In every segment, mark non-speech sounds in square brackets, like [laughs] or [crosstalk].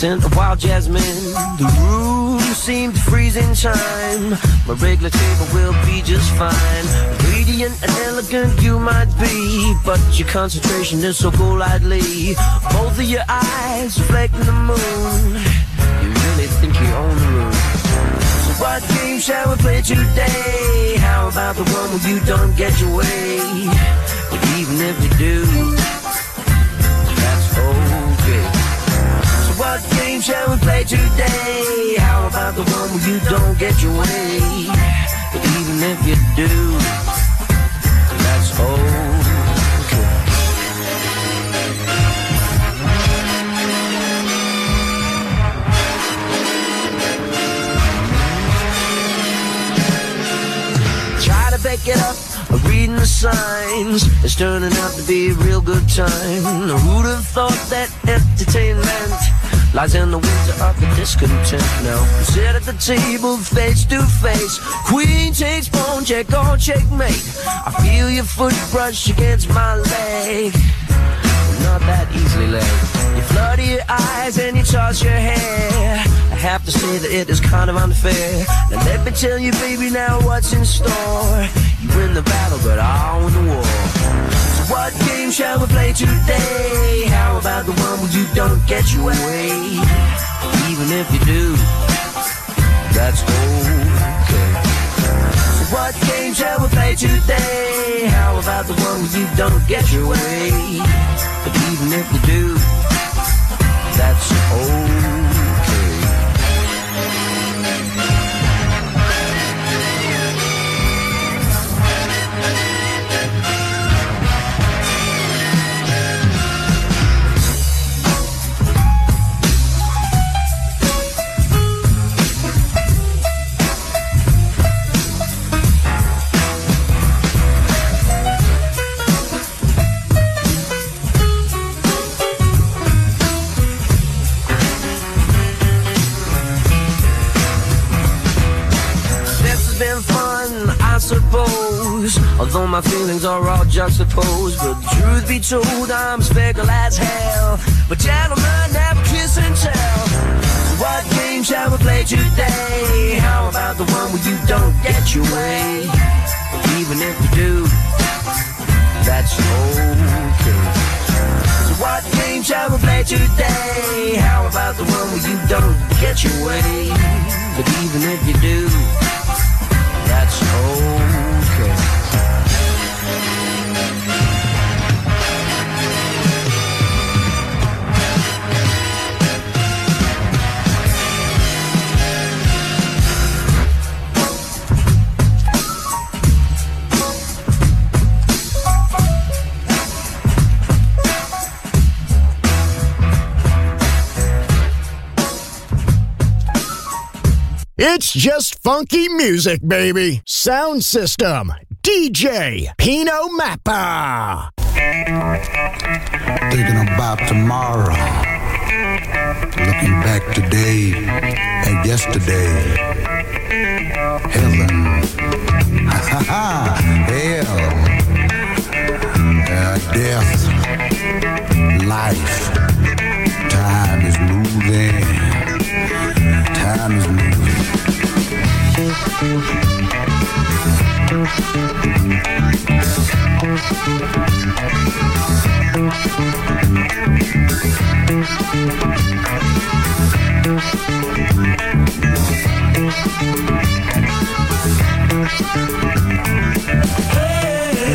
Sent a wild jasmine. The room seemed freezing time. My regular table will be just fine. Radiant and elegant you might be, but your concentration is so golightly. Both of your eyes reflecting the moon. You really think you own the room. So what game shall we play today? How about the one where you don't get your way? But even if you do, what game shall we play today? How about the one where you don't get your way? But even if you do, that's okay. Try to pick it up, reading the signs. It's turning out to be a real good time. Who'd have thought that entertainment lies in the winter of the discontent? Now, we sit at the table face to face. Queen takes pawn, check or checkmate. I feel your foot brush against my leg. Not that easily led. You flutter your eyes and you toss your hair. I have to say that it is kind of unfair. Now let me tell you, baby, now what's in store. You win the battle, but I win the war. What game shall we play today? How about the one where you don't get your way? Even if you do, that's okay. So what game shall we play today? How about the one where you don't get your way? But even if you do, that's okay. All. But truth be told, I'm as fickle as hell. But gentlemen, never kiss and tell. What game shall we play today? How about the one where you don't get your way? Even if you do, that's okay. So what game shall we play today? How about the one where you don't get your way? But even if you do, that's okay. It's just funky music, baby. Sound system. DJ Pino Mappa. Thinking about tomorrow. Looking back today and yesterday. Heaven. [laughs] Hell. Uh, death. Life. Time is moving. Time is moving. Hey,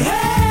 hey.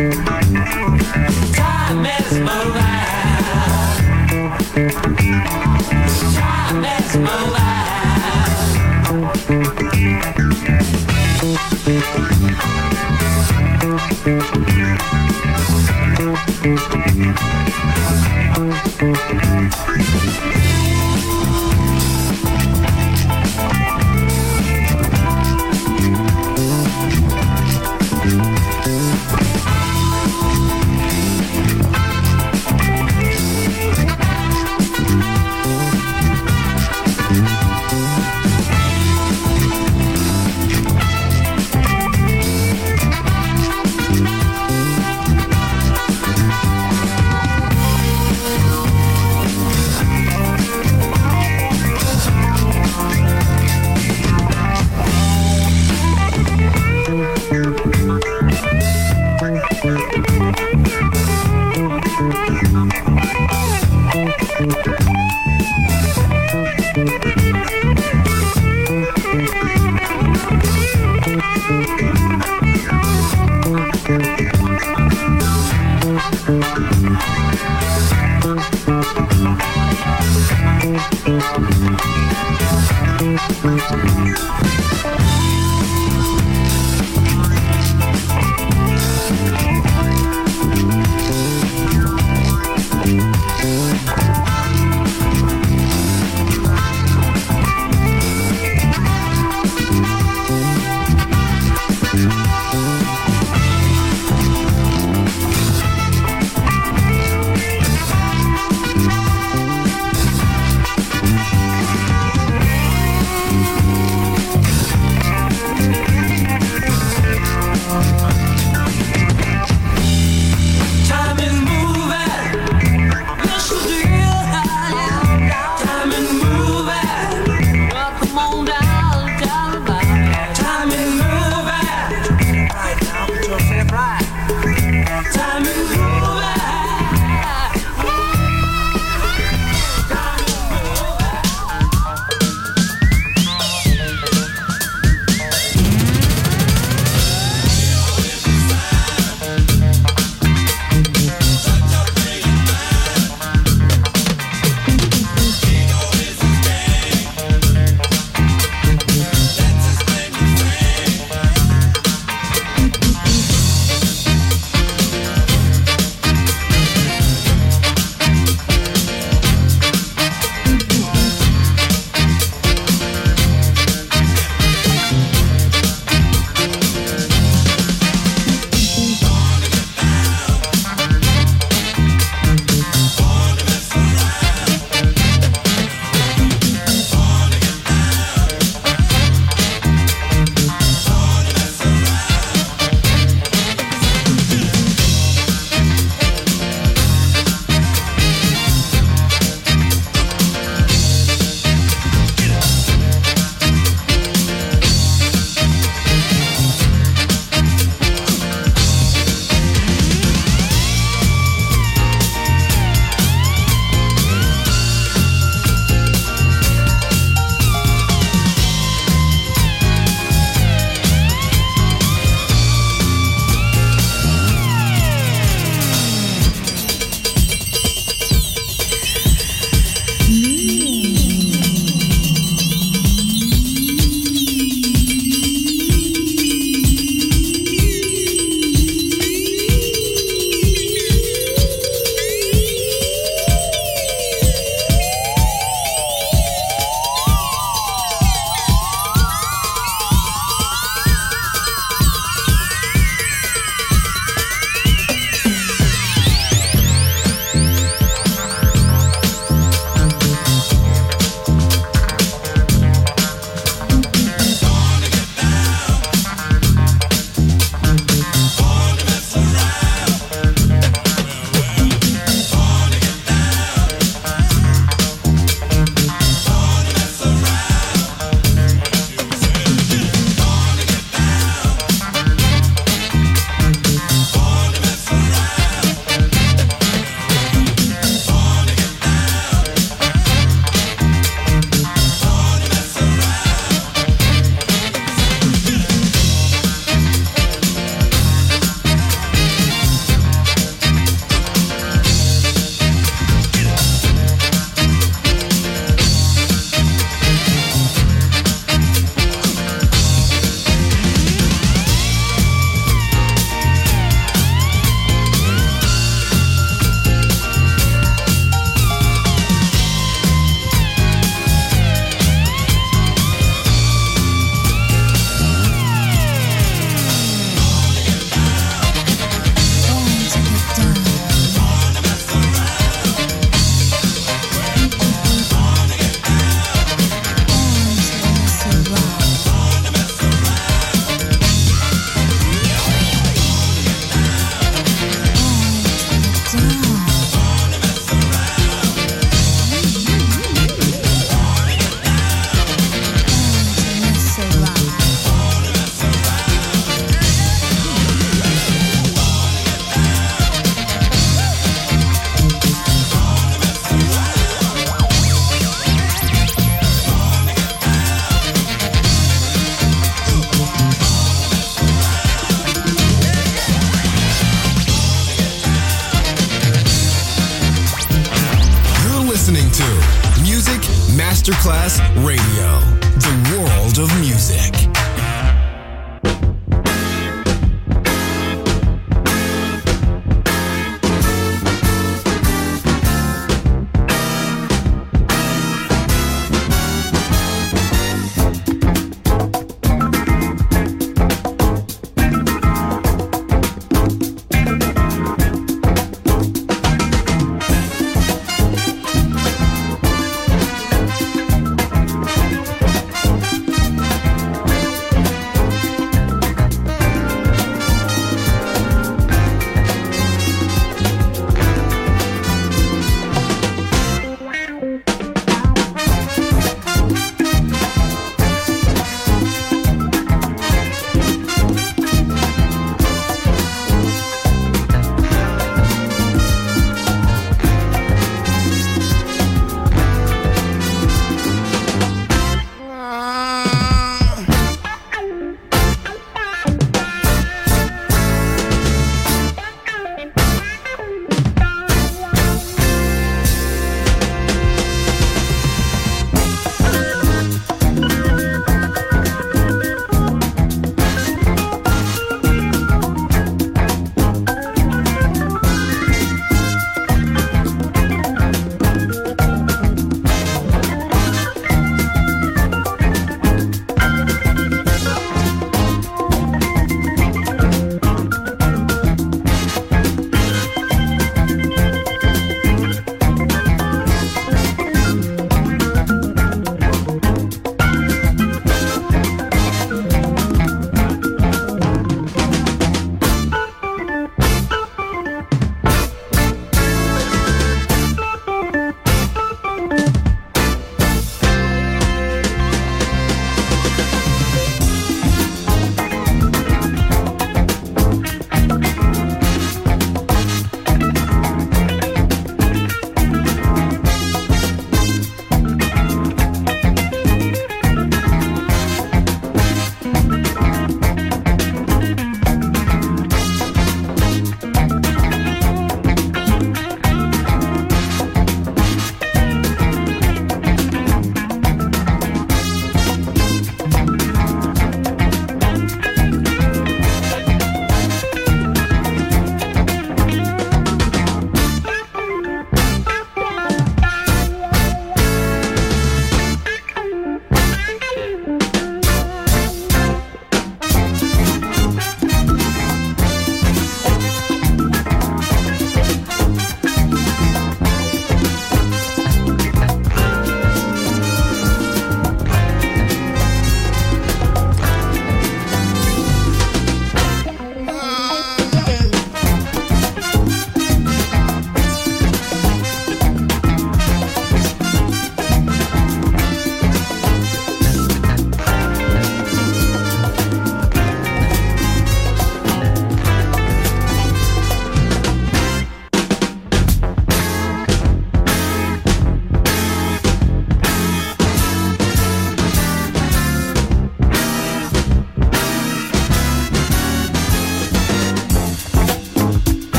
Time is mobile. Time is mobile.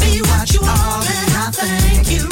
be what you are, and I thank you.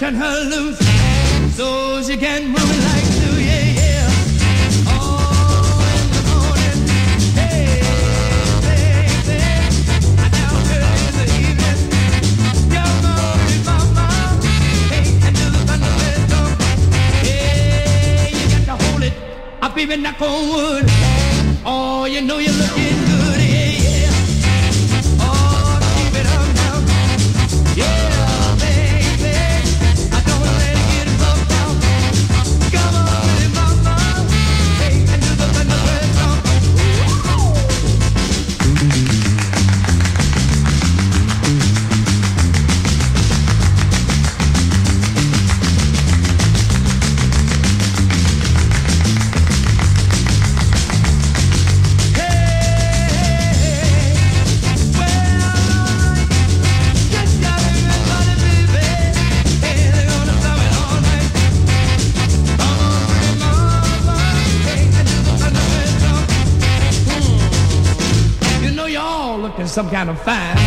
Turn her loose so she can move like glue, yeah, yeah. Oh, in the morning, hey, baby, in the evening, come mama, hey, do the hey, you got to hold it, even knock on wood, oh, you know you're looking kind of fine.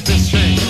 get this change.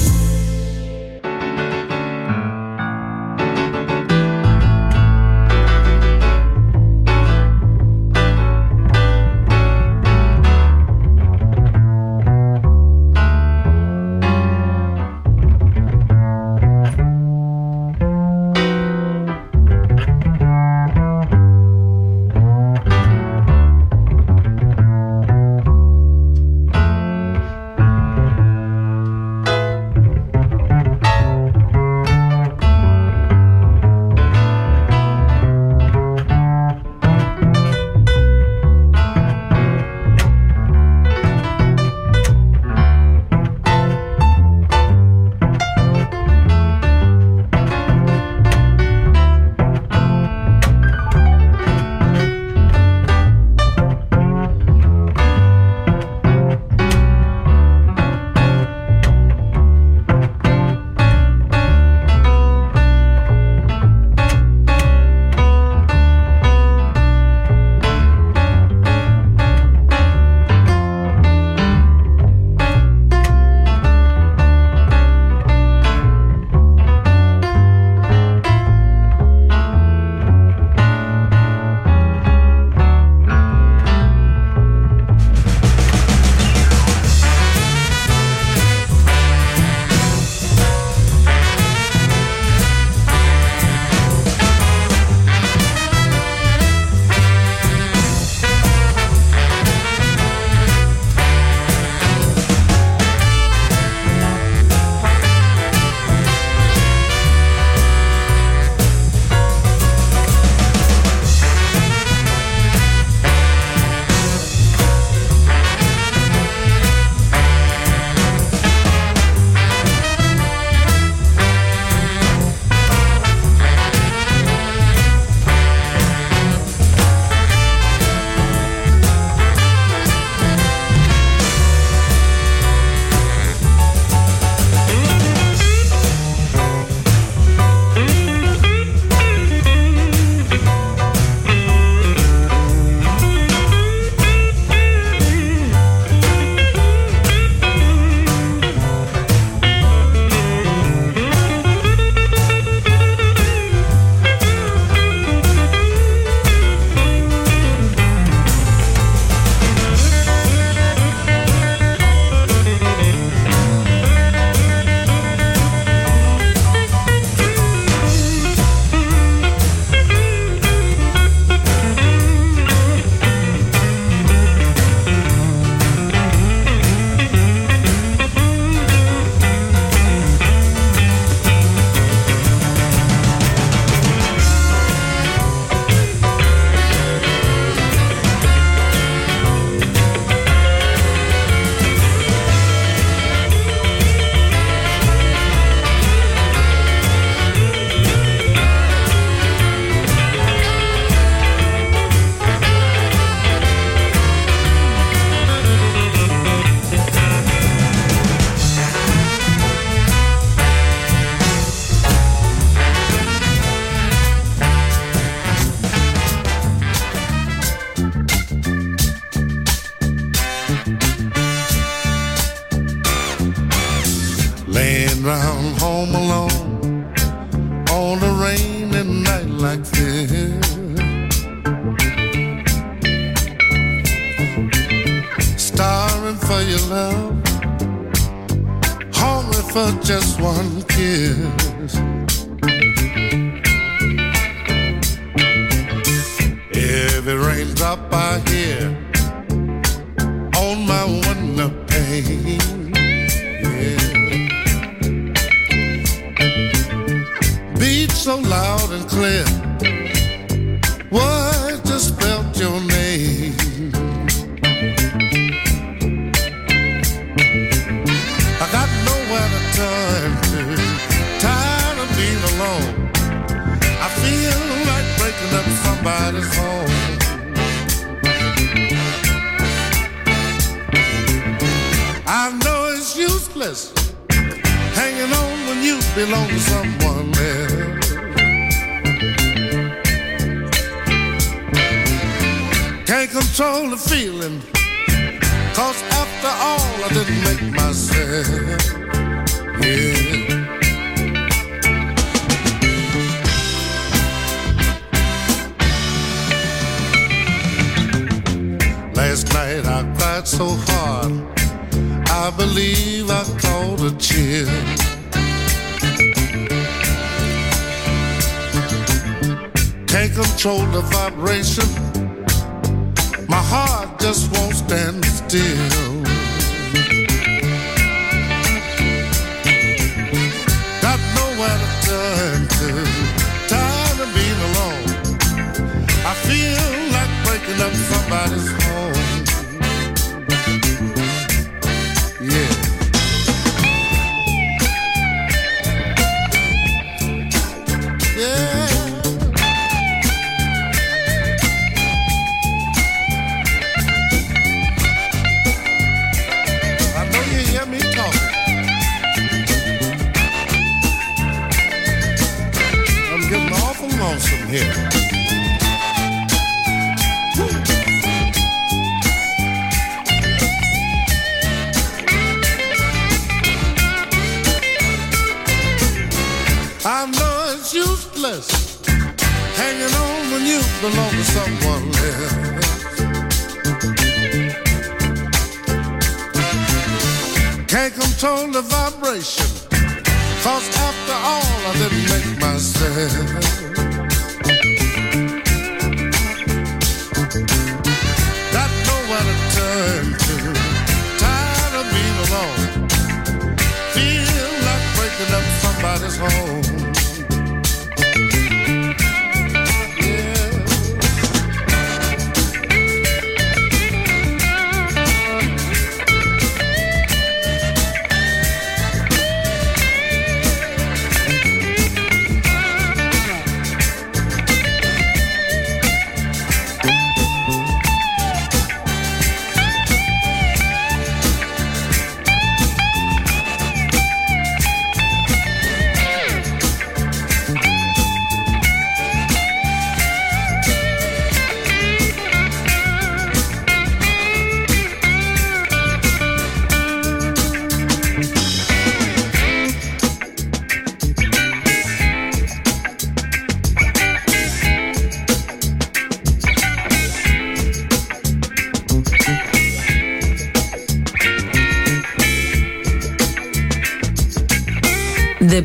Last night I cried so hard, I believe I caught a chill. Can't control the vibration, my heart just won't stand still. Got nowhere to turn to, tired of being alone. I feel like breaking up somebody's here. I know it's useless hanging on when you belong to someone else. Can't control the vibration, cause after all, I didn't make myself.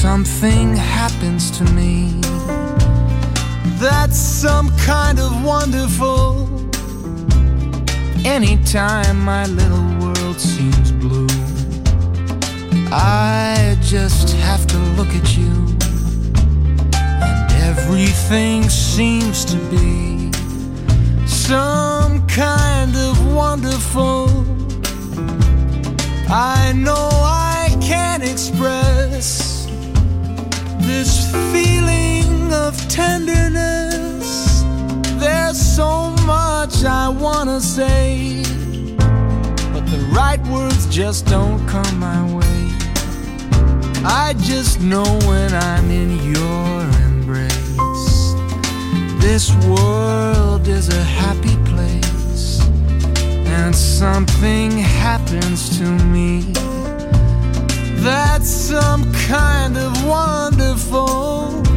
Something happens to me that's some kind of wonderful. Anytime my little world seems blue, I just have to look at you, and everything seems to be some kind of wonderful. I know I can't express this feeling of tenderness. There's so much I wanna say, but the right words just don't come my way. I just know when I'm in your embrace. This world is a happy place, and something happens to me. That's some kind of wonderful.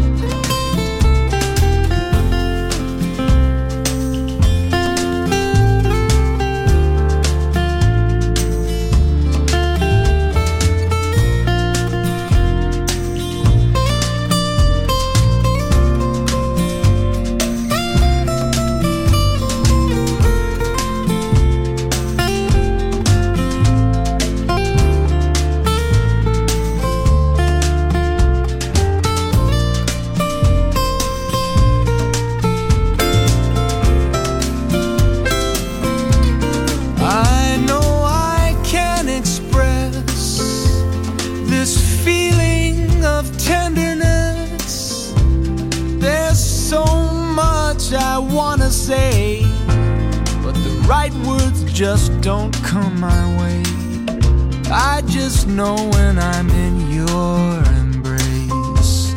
I wanna say, but the right words just don't come my way. I just know when I'm in your embrace.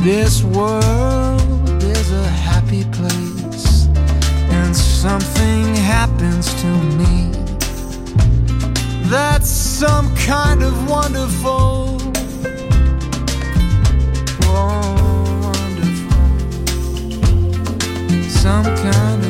This world is a happy place, and something happens to me. That's some kind of wonderful. Some kind of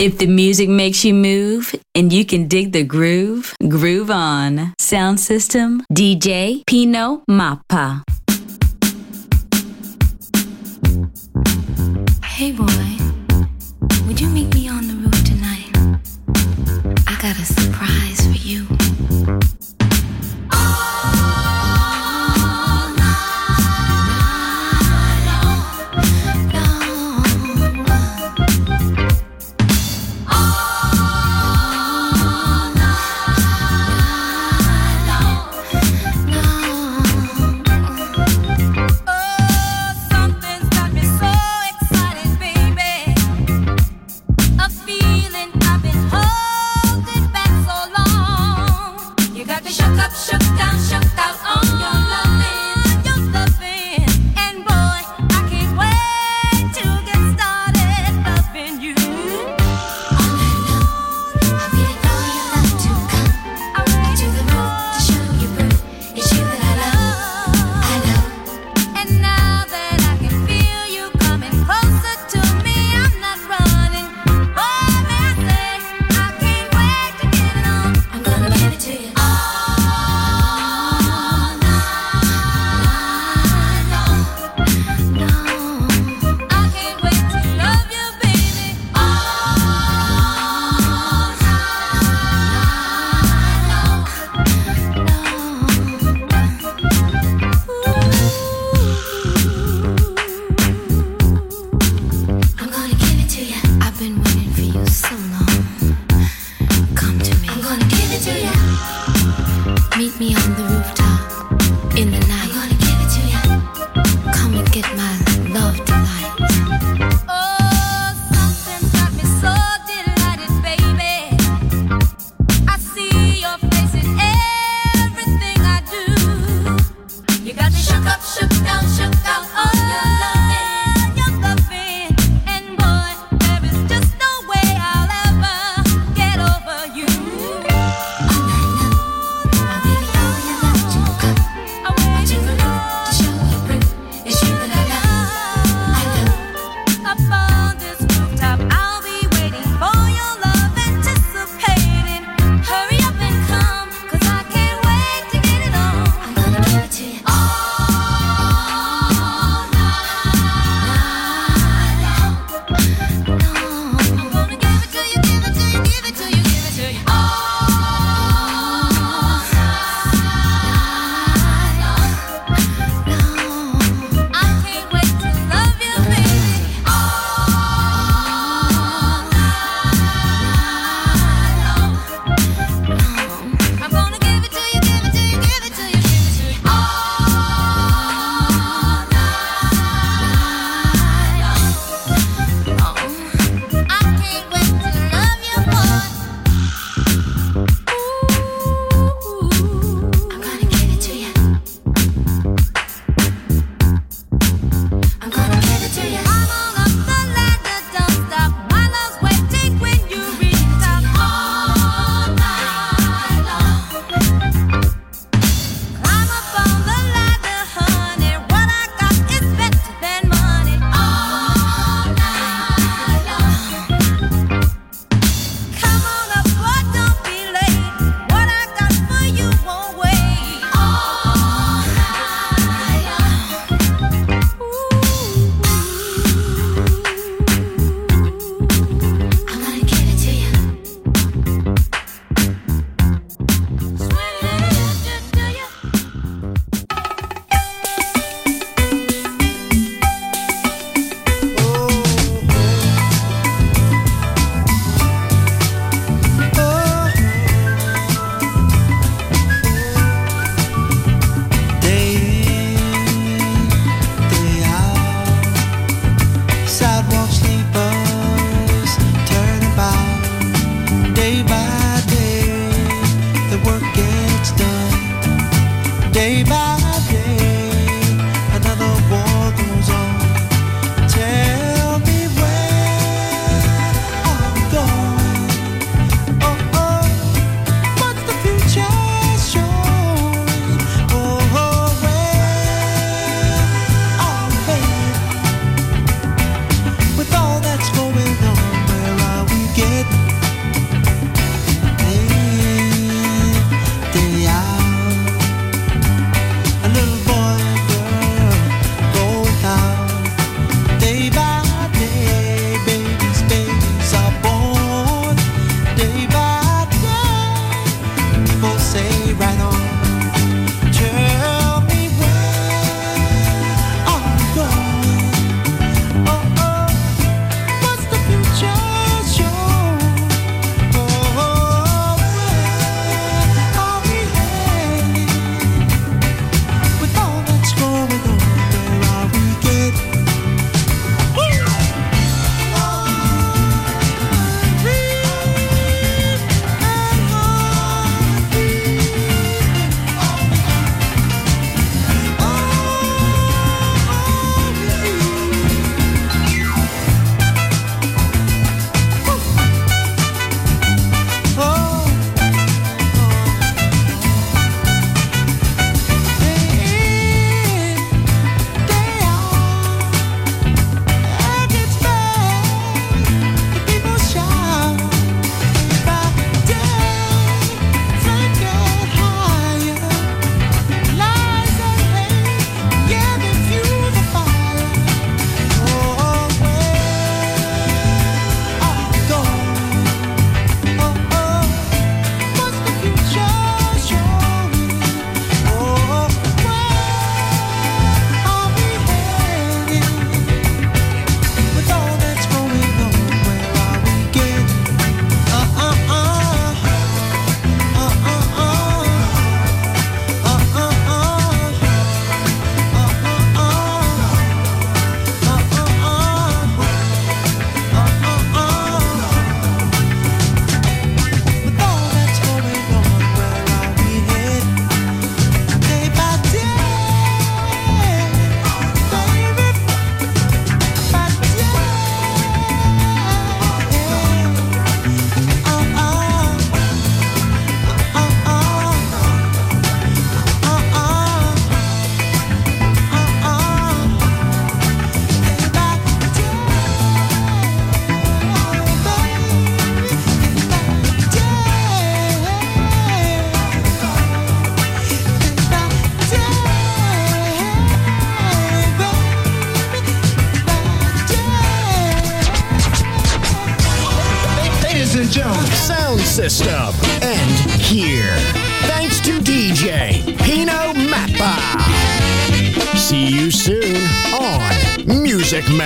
If the music makes you move and you can dig the groove, groove on. Sound system DJ Pino Mappa. Hey boy, would you meet me on the roof tonight? I got a surprise.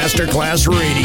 Masterclass Radio.